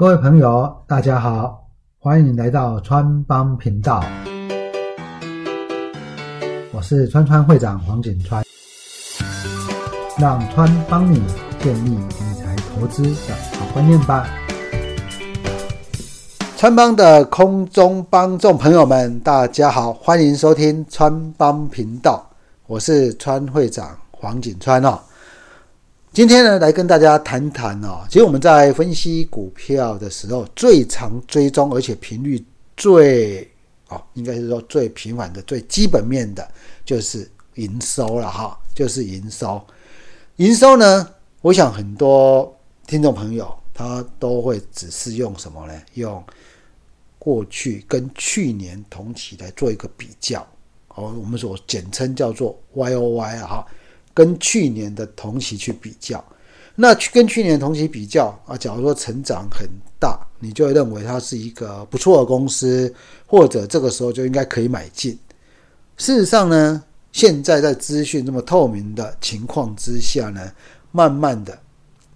各位朋友，大家好，欢迎来到川帮频道。我是川川会长黄景川，让川帮你建立理财投资的好观念吧。川帮的空中帮众朋友们，大家好，欢迎收听川帮频道，我是川会长黄景川哦。今天呢，来跟大家谈谈哦。其实我们在分析股票的时候，最常追踪而且频率最哦，应该是说最频繁的、最基本面的，就是营收了哈。就是营收，营收呢，我想很多听众朋友他都会只是用什么呢？用过去跟去年同期来做一个比较，哦，我们所简称叫做 Y O Y 啊哈。跟去年的同期去比较，那去跟去年同期比较啊，假如说成长很大，你就会认为它是一个不错的公司，或者这个时候就应该可以买进。事实上呢，现在在资讯这么透明的情况之下呢，慢慢的，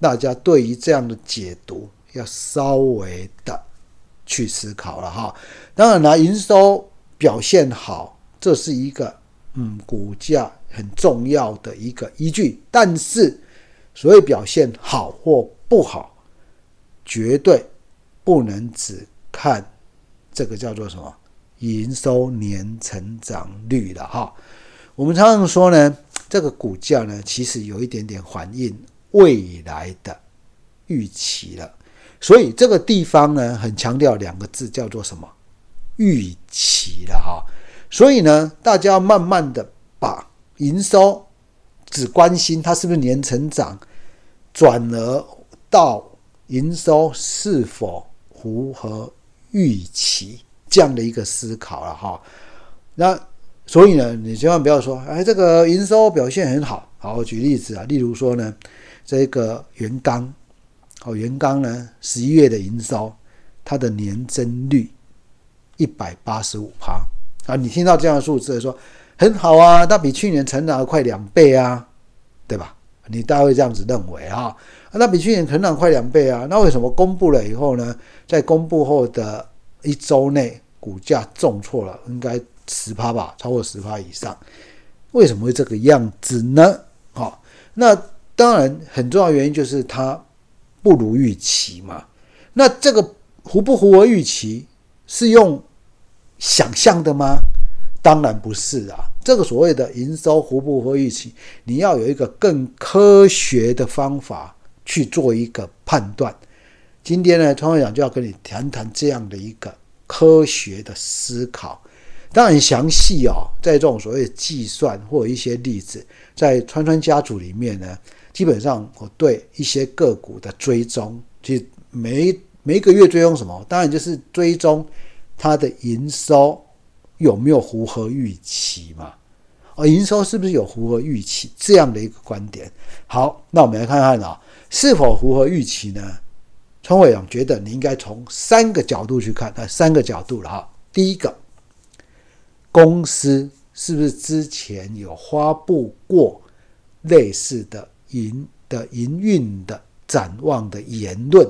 大家对于这样的解读要稍微的去思考了哈。当然了，营收表现好，这是一个嗯股价。很重要的一个依据，但是所谓表现好或不好，绝对不能只看这个叫做什么营收年成长率的哈。我们常常说呢，这个股价呢，其实有一点点反映未来的预期了。所以这个地方呢，很强调两个字，叫做什么预期了哈。所以呢，大家慢慢的把。营收只关心它是不是年成长，转而到营收是否符合预期这样的一个思考了哈。那所以呢，你千万不要说，哎，这个营收表现很好。好，我举例子啊，例如说呢，这个元刚，哦，元刚呢，十一月的营收，它的年增率一百八十五趴啊。你听到这样的数字说。很好啊，它比去年成长了快两倍啊，对吧？你大概会这样子认为啊？那比去年成长快两倍啊，那为什么公布了以后呢？在公布后的一周内，股价重挫了，应该十趴吧，超过十趴以上，为什么会这个样子呢？好，那当然很重要原因就是它不如预期嘛。那这个符不符合预期，是用想象的吗？当然不是啊，这个所谓的营收符不符合预期，你要有一个更科学的方法去做一个判断。今天呢，川会长就要跟你谈谈这样的一个科学的思考，当然详细哦，在这种所谓的计算或一些例子，在川川家族里面呢，基本上我对一些个股的追踪，其实每每一个月追踪什么，当然就是追踪它的营收。有没有符合预期嘛？哦，营收是不是有符合预期这样的一个观点？好，那我们来看看啊，是否符合预期呢？川委长觉得你应该从三个角度去看，那三个角度了哈。第一个，公司是不是之前有发布过类似的营的营运的展望的言论？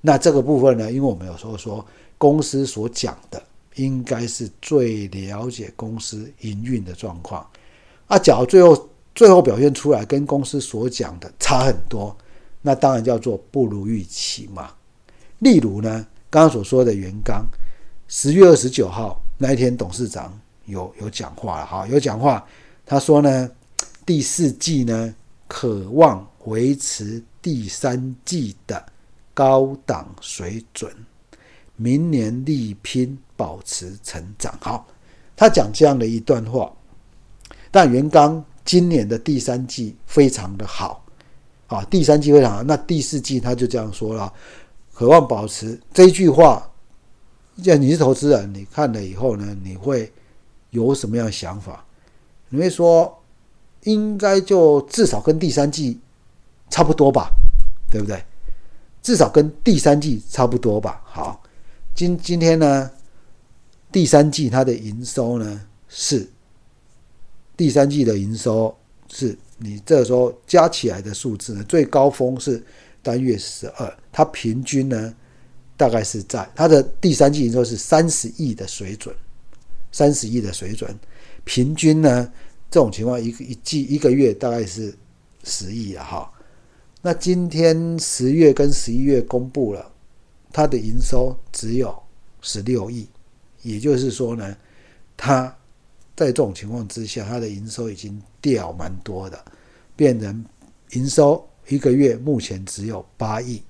那这个部分呢，因为我们有时候说公司所讲的。应该是最了解公司营运的状况啊。假如最后最后表现出来跟公司所讲的差很多，那当然叫做不如预期嘛。例如呢，刚刚所说的元刚，十月二十九号那一天，董事长有有讲话了哈，有讲话，他说呢，第四季呢，渴望维持第三季的高档水准。明年力拼保持成长。好，他讲这样的一段话。但元刚今年的第三季非常的好，啊，第三季非常好。那第四季他就这样说了，渴望保持这句话。既然你是投资人，你看了以后呢，你会有什么样的想法？你会说，应该就至少跟第三季差不多吧，对不对？至少跟第三季差不多吧。好。今今天呢，第三季它的营收呢是第三季的营收是你这时候加起来的数字呢，最高峰是单月十二，它平均呢大概是在它的第三季营收是三十亿的水准，三十亿的水准，平均呢这种情况一个一季一个月大概是十亿了哈。那今天十月跟十一月公布了，它的营收只有十六亿，也就是说呢，它在这种情况之下，它的营收已经掉蛮多的，变成营收一个月目前只有八亿。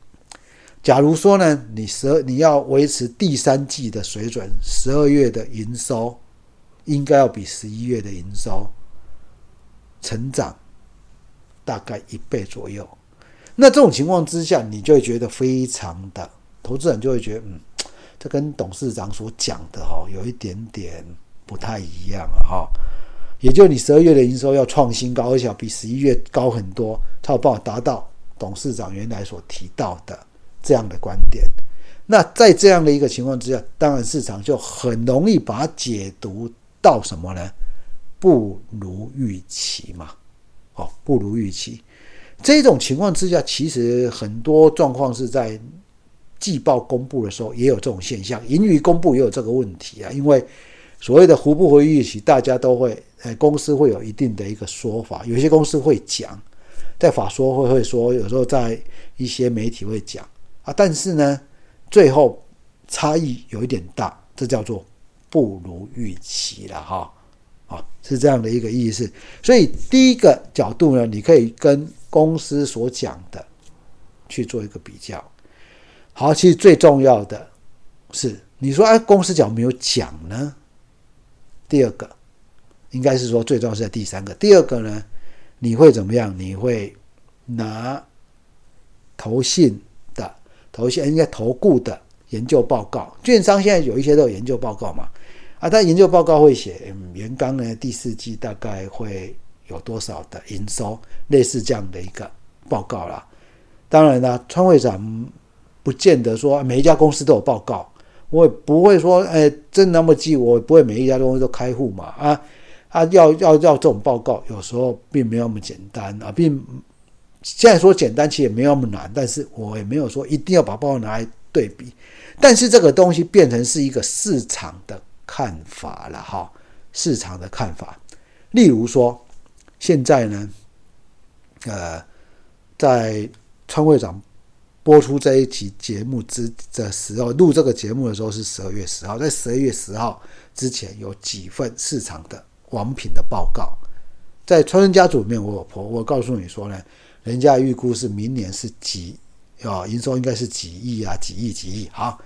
假如说呢，你十二你要维持第三季的水准，十二月的营收应该要比十一月的营收成长大概一倍左右。那这种情况之下，你就会觉得非常的，投资人就会觉得，嗯，这跟董事长所讲的哈，有一点点不太一样啊哈。也就你十二月的营收要创新高，而且比十一月高很多，才有办法达到董事长原来所提到的这样的观点。那在这样的一个情况之下，当然市场就很容易把它解读到什么呢？不如预期嘛，哦，不如预期。这种情况之下，其实很多状况是在季报公布的时候也有这种现象，盈余公布也有这个问题啊。因为所谓的胡不回预期，大家都会，呃，公司会有一定的一个说法，有些公司会讲，在法说会会说，有时候在一些媒体会讲啊，但是呢，最后差异有一点大，这叫做不如预期了哈，啊，是这样的一个意思。所以第一个角度呢，你可以跟公司所讲的去做一个比较，好，其实最重要的是，你说哎，公司讲没有讲呢？第二个应该是说最重要是在第三个，第二个呢，你会怎么样？你会拿投信的投信应该投顾的研究报告，券商现在有一些都有研究报告嘛？啊，但研究报告会写，嗯，元刚呢第四季大概会。有多少的营收，类似这样的一个报告啦。当然啦，川会长不见得说每一家公司都有报告，我也不会说，哎，真那么记，我不会每一家公司都开户嘛。啊啊，要要要这种报告，有时候并没有那么简单啊，并现在说简单，其实也没有那么难。但是我也没有说一定要把报告拿来对比。但是这个东西变成是一个市场的看法了哈，市场的看法，例如说。现在呢，呃，在川会长播出这一期节目之的时候，录这个节目的时候是十二月十号，在十二月十号之前有几份市场的王品的报告，在川人家族里面，我我我告诉你说呢，人家预估是明年是几啊，营收应该是几亿啊，几亿几亿。好，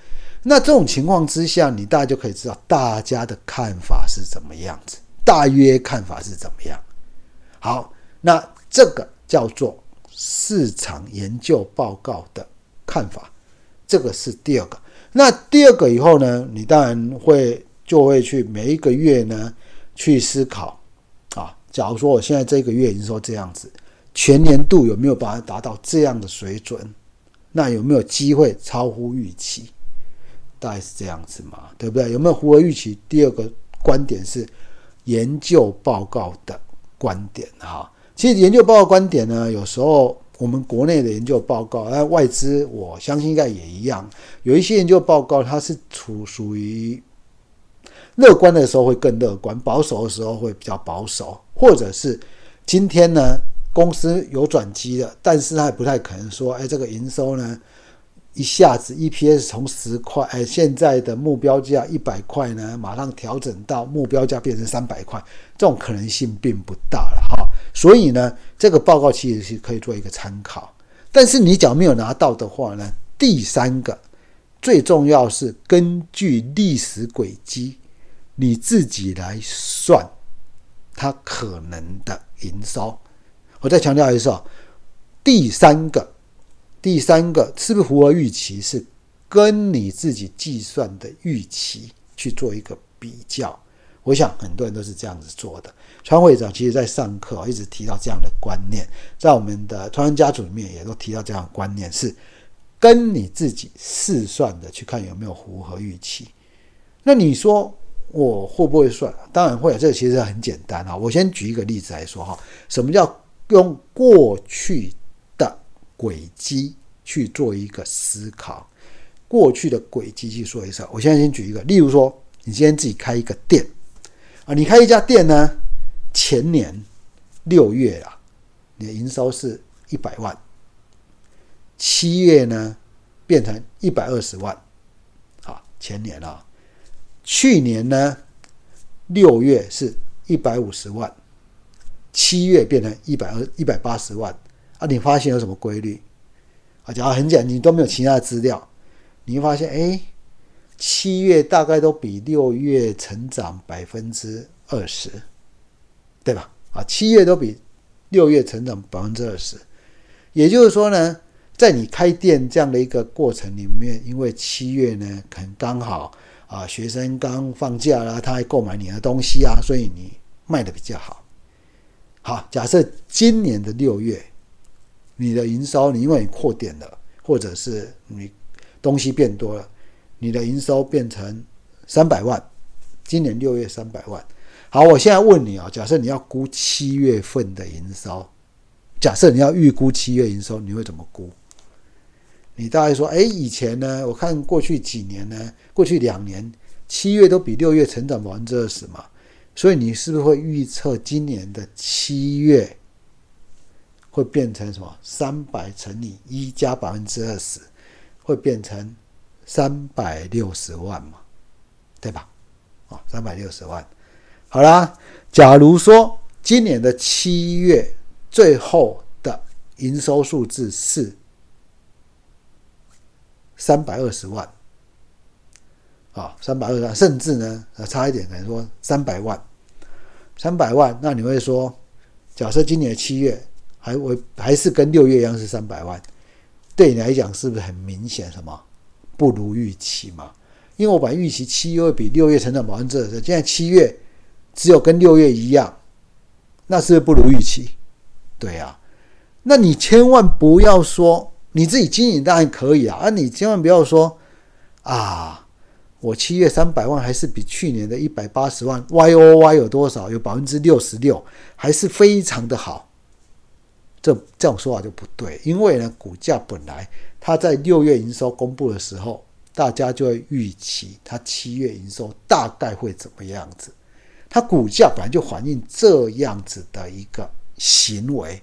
那这种情况之下，你大家就可以知道大家的看法是怎么样子，大约看法是怎么样。好，那这个叫做市场研究报告的看法，这个是第二个。那第二个以后呢，你当然会就会去每一个月呢去思考啊，假如说我现在这个月营收这样子，全年度有没有把它达到这样的水准？那有没有机会超乎预期？大概是这样子嘛，对不对？有没有符合预期？第二个观点是研究报告的。观点哈，其实研究报告观点呢，有时候我们国内的研究报告，那，外资我相信应该也一样，有一些研究报告它是处属于乐观的时候会更乐观，保守的时候会比较保守，或者是今天呢公司有转机了，但是它也不太可能说，哎，这个营收呢。一下子 EPS 从十块，哎，现在的目标价一百块呢，马上调整到目标价变成三百块，这种可能性并不大了哈。所以呢，这个报告其实是可以做一个参考。但是你假如没有拿到的话呢，第三个最重要是根据历史轨迹，你自己来算它可能的营收。我再强调一次啊，第三个。第三个是不是符合预期？是跟你自己计算的预期去做一个比较。我想很多人都是这样子做的。川会长其实在上课一直提到这样的观念，在我们的川家族里面也都提到这样的观念，是跟你自己试算的去看有没有符合预期。那你说我会不会算？当然会。这个其实很简单啊。我先举一个例子来说哈，什么叫用过去？轨迹去做一个思考，过去的轨迹去说一下。我现在先举一个，例如说，你今天自己开一个店。啊，你开一家店呢，前年六月啊，你的营收是一百万，七月呢变成一百二十万，啊，前年啊，去年呢六月是一百五十万，七月变成一百二一百八十万。啊，你发现有什么规律？啊，假如很简单，你都没有其他的资料，你会发现，哎，七月大概都比六月成长百分之二十，对吧？啊，七月都比六月成长百分之二十，也就是说呢，在你开店这样的一个过程里面，因为七月呢，可能刚好啊，学生刚放假啦，他还购买你的东西啊，所以你卖的比较好。好，假设今年的六月。你的营收，你因为你扩点了，或者是你东西变多了，你的营收变成三百万，今年六月三百万。好，我现在问你啊，假设你要估七月份的营收，假设你要预估七月营收，你会怎么估？你大概说，哎，以前呢，我看过去几年呢，过去两年七月都比六月成长百分之二十嘛，所以你是不是会预测今年的七月？会变成什么？三百乘以一加百分之二十，会变成三百六十万嘛？对吧？啊，三百六十万。好啦，假如说今年的七月最后的营收数字是三百二十万，啊，三百二十万，甚至呢，差一点可能说三百万，三百万，那你会说，假设今年的七月。还我还是跟六月一样是三百万，对你来讲是不是很明显？什么不如预期嘛？因为我把预期七月比六月成长百分之二十，现在七月只有跟六月一样，那是不如预期。对呀，那你千万不要说你自己经营当然可以啊，啊，你千万不要说啊，我七月三百万还是比去年的一百八十万 Y O Y 有多少？有百分之六十六，还是非常的好。这这种说法就不对，因为呢，股价本来它在六月营收公布的时候，大家就会预期它七月营收大概会怎么样子，它股价本来就反映这样子的一个行为，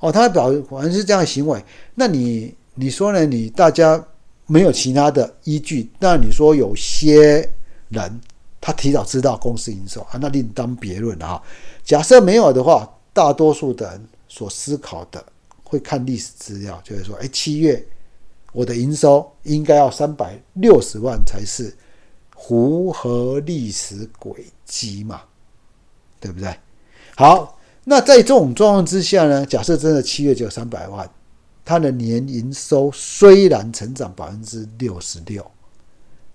哦，它表反正是这样的行为，那你你说呢？你大家没有其他的依据，那你说有些人他提早知道公司营收啊，那另当别论啊。假设没有的话，大多数的。所思考的会看历史资料，就会说：哎，七月我的营收应该要三百六十万才是符合历史轨迹嘛，对不对？好，那在这种状况之下呢，假设真的七月只有三百万，它的年营收虽然成长百分之六十六，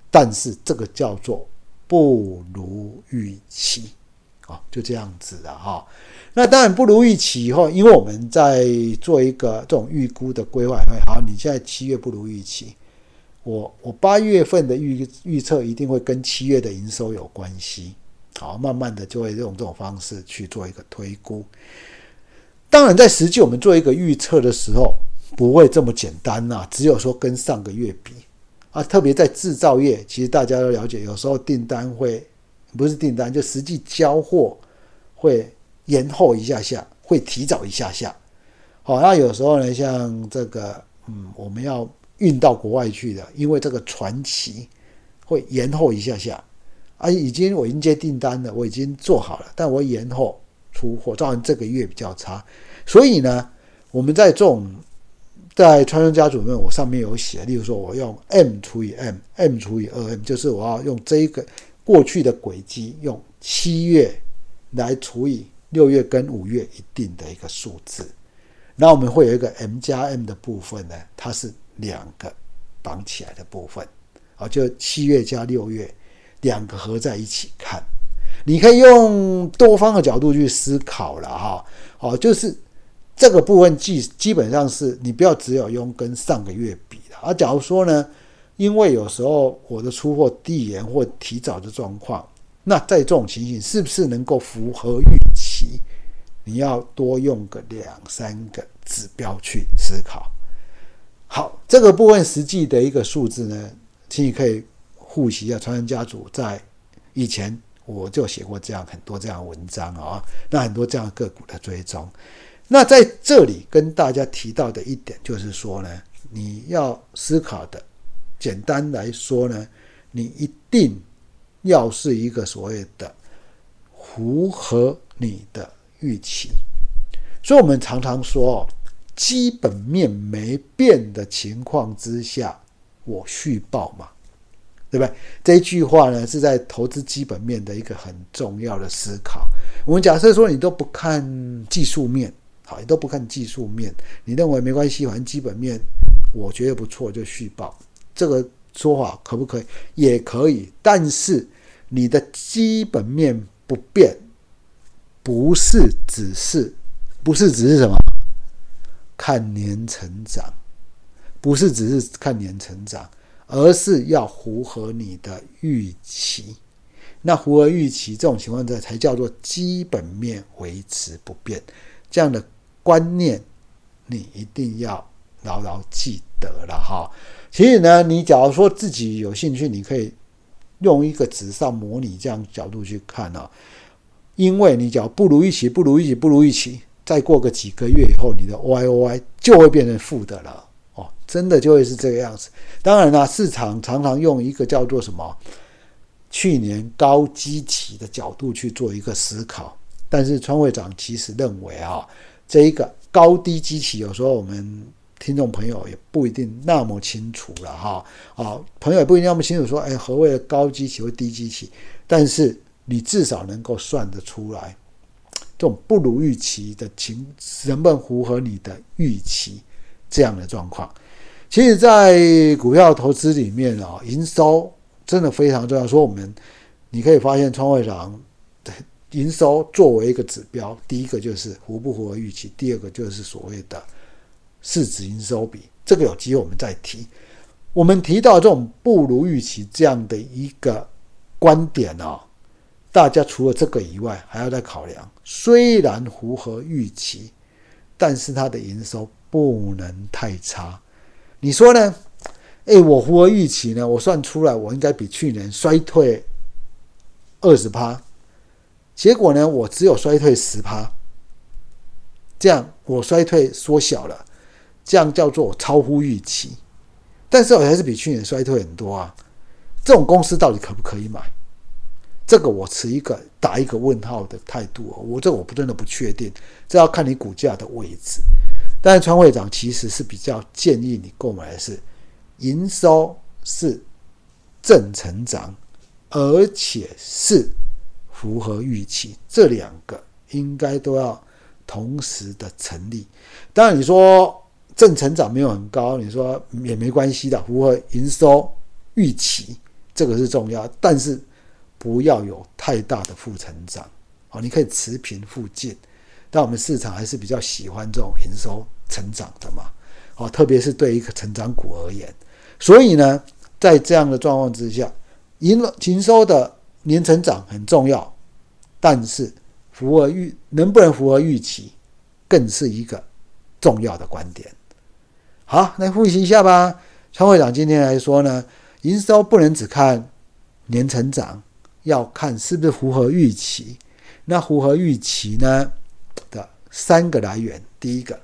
但是这个叫做不如预期。啊，就这样子的哈。那当然不如预期以后，因为我们在做一个这种预估的规划。好，你现在七月不如预期，我我八月份的预预测一定会跟七月的营收有关系。好，慢慢的就会用这种方式去做一个推估。当然，在实际我们做一个预测的时候，不会这么简单呐。只有说跟上个月比啊，特别在制造业，其实大家都了解，有时候订单会。不是订单，就实际交货会延后一下下，会提早一下下。好，那有时候呢，像这个，嗯，我们要运到国外去的，因为这个传奇会延后一下下。啊，已经我已经接订单了，我已经做好了，但我延后出货，造成这个月比较差。所以呢，我们在这种在川商家族里面，我上面有写，例如说我用 M 除以 M，M 除以二 M，就是我要用这一个。过去的轨迹用七月来除以六月跟五月一定的一个数字，那我们会有一个 M 加 M 的部分呢，它是两个绑起来的部分，啊，就七月加六月两个合在一起看，你可以用多方的角度去思考了哈，好，就是这个部分基基本上是你不要只有用跟上个月比的，而假如说呢？因为有时候我的出货递延或提早的状况，那在这种情形是不是能够符合预期？你要多用个两三个指标去思考。好，这个部分实际的一个数字呢，请你可以复习一下。传人家族在以前我就写过这样很多这样文章啊，那很多这样个股的追踪。那在这里跟大家提到的一点就是说呢，你要思考的，简单来说呢，你一定要是一个所谓的符合你的预期。所以我们常常说。基本面没变的情况之下，我续报嘛，对不对？这一句话呢，是在投资基本面的一个很重要的思考。我们假设说你都不看技术面，好，你都不看技术面，你认为没关系，反正基本面我觉得不错就续报，这个说法可不可以？也可以，但是你的基本面不变，不是只是，不是只是什么？看年成长，不是只是看年成长，而是要符合你的预期。那符合预期这种情况下，才叫做基本面维持不变。这样的观念，你一定要牢牢记得了哈。其实呢，你假如说自己有兴趣，你可以用一个纸上模拟这样角度去看啊。因为你只要不如预期，不如预期，不如预期。再过个几个月以后，你的 Y O Y 就会变成负的了哦，真的就会是这个样子。当然啦，市场常常用一个叫做什么去年高基期的角度去做一个思考，但是川会长其实认为啊，这一个高低基期，有时候我们听众朋友也不一定那么清楚了哈。啊，朋友也不一定那么清楚说，哎，何谓高机器或低机器？但是你至少能够算得出来。这种不如预期的情，能不能符合你的预期？这样的状况，其实，在股票投资里面啊，营收真的非常重要。说我们，你可以发现，创会长的营收作为一个指标，第一个就是符不符合预期，第二个就是所谓的市值营收比。这个有机会我们再提。我们提到这种不如预期这样的一个观点啊。大家除了这个以外，还要再考量。虽然符合预期，但是它的营收不能太差。你说呢？哎，我符合预期呢，我算出来我应该比去年衰退二十趴，结果呢，我只有衰退十趴，这样我衰退缩小了，这样叫做超乎预期。但是我还是比去年衰退很多啊。这种公司到底可不可以买？这个我持一个打一个问号的态度我这我不真的不确定，这要看你股价的位置。但是川会长其实是比较建议你购买的是营收是正成长，而且是符合预期，这两个应该都要同时的成立。当然你说正成长没有很高，你说也没关系的，符合营收预期这个是重要，但是。不要有太大的负成长，哦，你可以持平附近，但我们市场还是比较喜欢这种营收成长的嘛，哦，特别是对一个成长股而言，所以呢，在这样的状况之下，营营收的年成长很重要，但是符合预能不能符合预期，更是一个重要的观点。好，来复习一下吧。川会长今天来说呢，营收不能只看年成长。要看是不是符合预期，那符合预期呢的三个来源，第一个，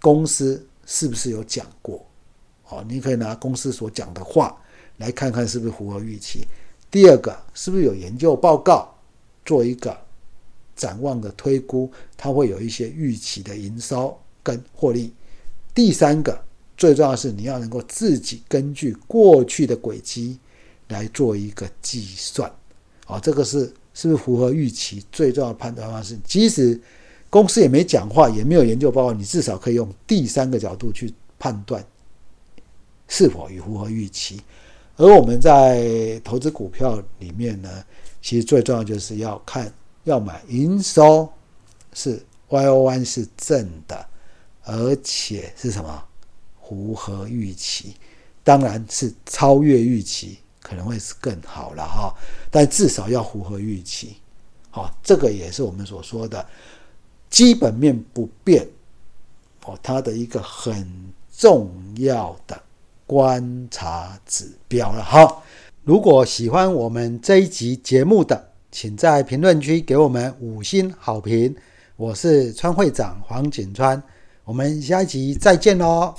公司是不是有讲过？好，你可以拿公司所讲的话来看看是不是符合预期。第二个，是不是有研究报告做一个展望的推估，它会有一些预期的营收跟获利。第三个，最重要的是你要能够自己根据过去的轨迹来做一个计算。啊，这个是是不是符合预期？最重要的判断方式，即使公司也没讲话，也没有研究报告，你至少可以用第三个角度去判断是否与符合预期。而我们在投资股票里面呢，其实最重要就是要看要买营收是 Y O Y 是正的，而且是什么符合预期，当然是超越预期。可能会是更好了哈，但至少要符合预期，好，这个也是我们所说的基本面不变哦，它的一个很重要的观察指标了。哈，如果喜欢我们这一集节目的，请在评论区给我们五星好评。我是川会长黄景川，我们下一集再见喽